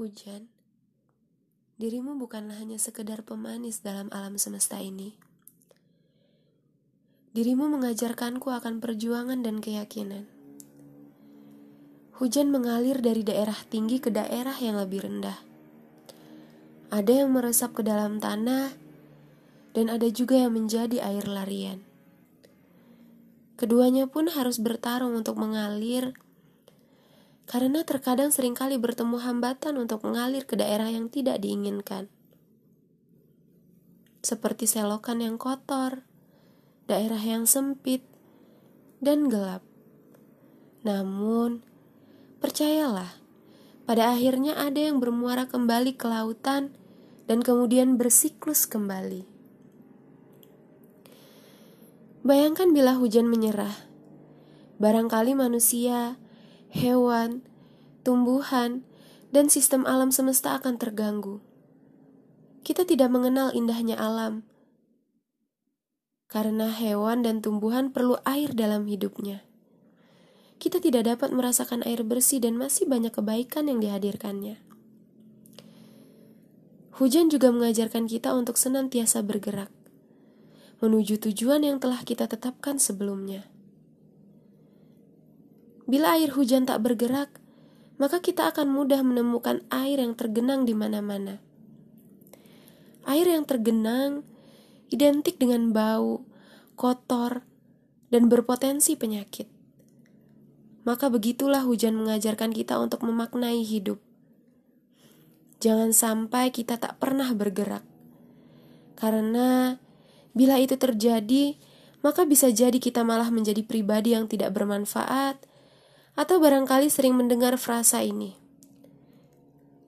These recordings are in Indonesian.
Hujan, dirimu bukanlah hanya sekedar pemanis dalam alam semesta ini. Dirimu mengajarkanku akan perjuangan dan keyakinan. Hujan mengalir dari daerah tinggi ke daerah yang lebih rendah. Ada yang meresap ke dalam tanah, dan ada juga yang menjadi air larian. Keduanya pun harus bertarung untuk mengalir karena terkadang sering kali bertemu hambatan untuk mengalir ke daerah yang tidak diinginkan. Seperti selokan yang kotor, daerah yang sempit, dan gelap. Namun, percayalah, pada akhirnya ada yang bermuara kembali ke lautan dan kemudian bersiklus kembali. Bayangkan bila hujan menyerah. Barangkali manusia hewan, tumbuhan, dan sistem alam semesta akan terganggu. Kita tidak mengenal indahnya alam, karena hewan dan tumbuhan perlu air dalam hidupnya. Kita tidak dapat merasakan air bersih, dan masih banyak kebaikan yang dihadirkannya. Hujan juga mengajarkan kita untuk senantiasa bergerak menuju tujuan yang telah kita tetapkan sebelumnya. Bila air hujan tak bergerak, maka kita akan mudah menemukan air yang tergenang di mana-mana. Air yang tergenang identik dengan bau, kotor, dan berpotensi penyakit. Maka begitulah hujan mengajarkan kita untuk memaknai hidup. Jangan sampai kita tak pernah bergerak. Karena bila itu terjadi, maka bisa jadi kita malah menjadi pribadi yang tidak bermanfaat atau barangkali sering mendengar frasa ini.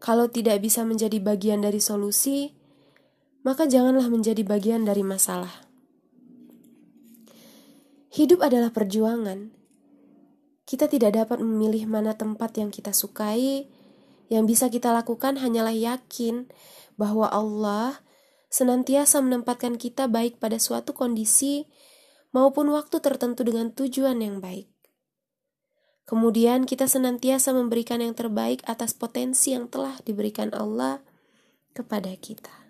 Kalau tidak bisa menjadi bagian dari solusi, maka janganlah menjadi bagian dari masalah. Hidup adalah perjuangan. Kita tidak dapat memilih mana tempat yang kita sukai. Yang bisa kita lakukan hanyalah yakin bahwa Allah senantiasa menempatkan kita baik pada suatu kondisi maupun waktu tertentu dengan tujuan yang baik. Kemudian kita senantiasa memberikan yang terbaik atas potensi yang telah diberikan Allah kepada kita.